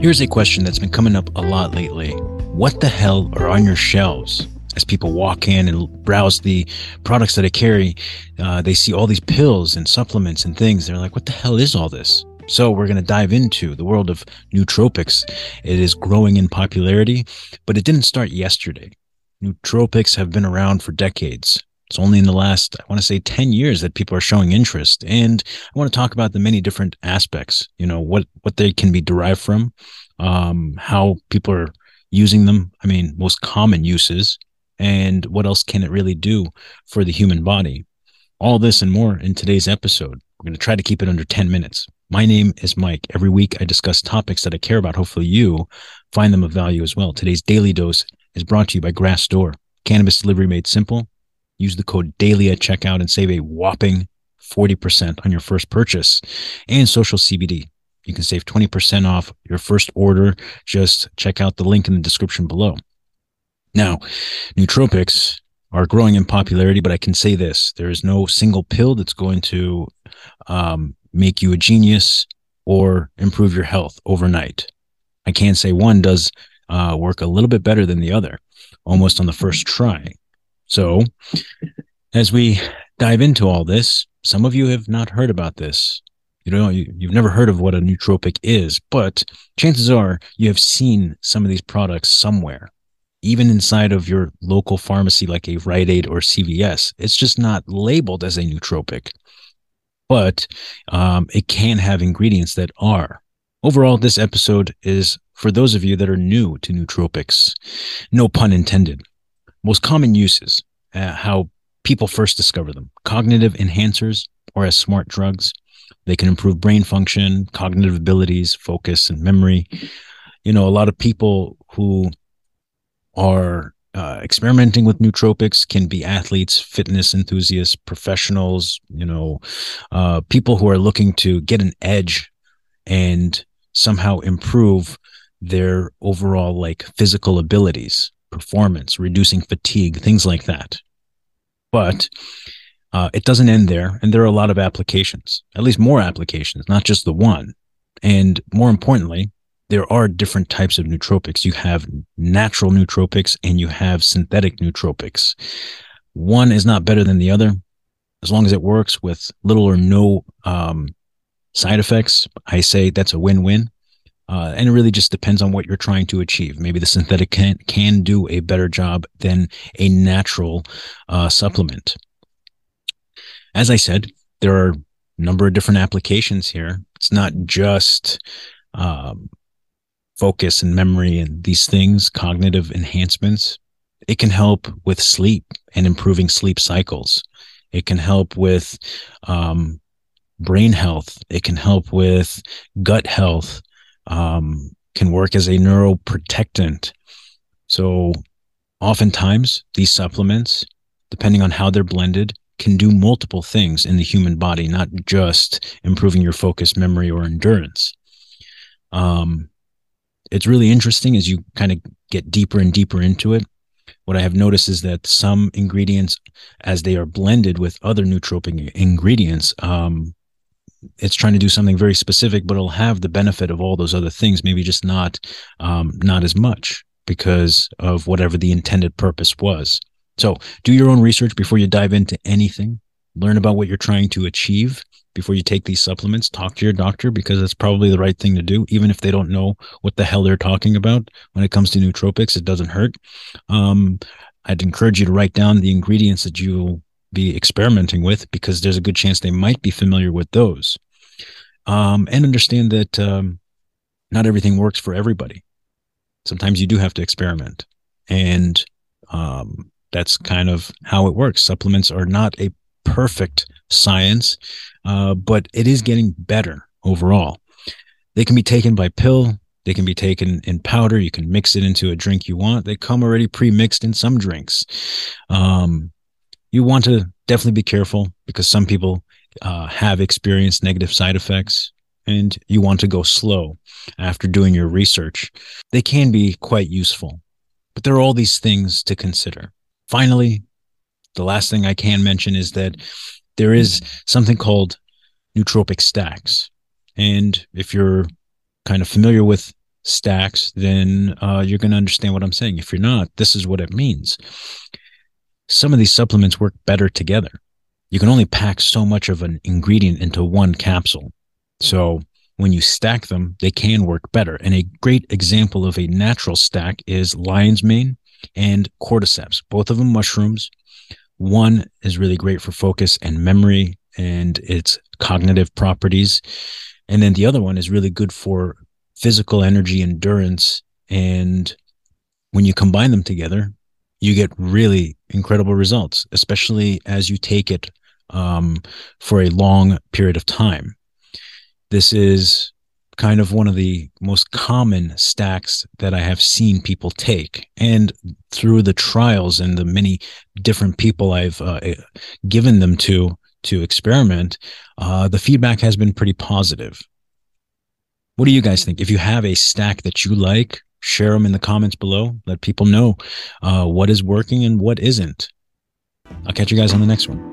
Here's a question that's been coming up a lot lately. What the hell are on your shelves? As people walk in and browse the products that I carry, uh, they see all these pills and supplements and things. They're like, what the hell is all this? So we're going to dive into the world of nootropics. It is growing in popularity, but it didn't start yesterday. Nootropics have been around for decades. It's only in the last, I want to say 10 years that people are showing interest. And I want to talk about the many different aspects, you know, what, what they can be derived from, um, how people are using them. I mean, most common uses and what else can it really do for the human body? All this and more in today's episode. We're going to try to keep it under 10 minutes. My name is Mike. Every week I discuss topics that I care about. Hopefully you find them of value as well. Today's daily dose is brought to you by Grass Grassdoor. Cannabis delivery made simple Use the code DAILY at checkout and save a whopping 40% on your first purchase. And Social CBD. You can save 20% off your first order. Just check out the link in the description below. Now, nootropics are growing in popularity, but I can say this there is no single pill that's going to um, make you a genius or improve your health overnight. I can say one does uh, work a little bit better than the other, almost on the first try. So, as we dive into all this, some of you have not heard about this. You know, you, you've never heard of what a nootropic is, but chances are you have seen some of these products somewhere, even inside of your local pharmacy like a Rite Aid or CVS. It's just not labeled as a nootropic, but um, it can have ingredients that are. Overall, this episode is for those of you that are new to nootropics. No pun intended. Most common uses, uh, how people first discover them cognitive enhancers or as smart drugs. They can improve brain function, cognitive abilities, focus, and memory. You know, a lot of people who are uh, experimenting with nootropics can be athletes, fitness enthusiasts, professionals, you know, uh, people who are looking to get an edge and somehow improve their overall like physical abilities performance, reducing fatigue, things like that. But uh, it doesn't end there. And there are a lot of applications, at least more applications, not just the one. And more importantly, there are different types of nootropics. You have natural nootropics and you have synthetic nootropics. One is not better than the other. As long as it works with little or no um, side effects, I say that's a win win. Uh, and it really just depends on what you're trying to achieve. Maybe the synthetic can, can do a better job than a natural uh, supplement. As I said, there are a number of different applications here. It's not just um, focus and memory and these things, cognitive enhancements. It can help with sleep and improving sleep cycles. It can help with um, brain health. It can help with gut health um, can work as a neuroprotectant. So, oftentimes, these supplements, depending on how they're blended, can do multiple things in the human body, not just improving your focus, memory, or endurance. Um, it's really interesting as you kind of get deeper and deeper into it. What I have noticed is that some ingredients, as they are blended with other nootropic ingredients, um, it's trying to do something very specific, but it'll have the benefit of all those other things, maybe just not um, not as much because of whatever the intended purpose was. So do your own research before you dive into anything. Learn about what you're trying to achieve before you take these supplements. Talk to your doctor because it's probably the right thing to do, even if they don't know what the hell they're talking about when it comes to nootropics. It doesn't hurt. Um, I'd encourage you to write down the ingredients that you be experimenting with because there's a good chance they might be familiar with those. Um, and understand that um, not everything works for everybody. Sometimes you do have to experiment. And um, that's kind of how it works. Supplements are not a perfect science, uh, but it is getting better overall. They can be taken by pill. They can be taken in powder. You can mix it into a drink you want. They come already pre-mixed in some drinks. Um, you want to definitely be careful because some people uh, have experienced negative side effects and you want to go slow after doing your research. They can be quite useful, but there are all these things to consider. Finally, the last thing I can mention is that there is something called nootropic stacks. And if you're kind of familiar with stacks, then uh, you're going to understand what I'm saying. If you're not, this is what it means. Some of these supplements work better together. You can only pack so much of an ingredient into one capsule. So when you stack them, they can work better. And a great example of a natural stack is lion's mane and cordyceps, both of them mushrooms. One is really great for focus and memory and its cognitive properties. And then the other one is really good for physical energy endurance. And when you combine them together, you get really incredible results, especially as you take it um, for a long period of time. This is kind of one of the most common stacks that I have seen people take. And through the trials and the many different people I've uh, given them to to experiment, uh, the feedback has been pretty positive. What do you guys think? If you have a stack that you like, share them in the comments below. Let people know uh, what is working and what isn't. I'll catch you guys on the next one.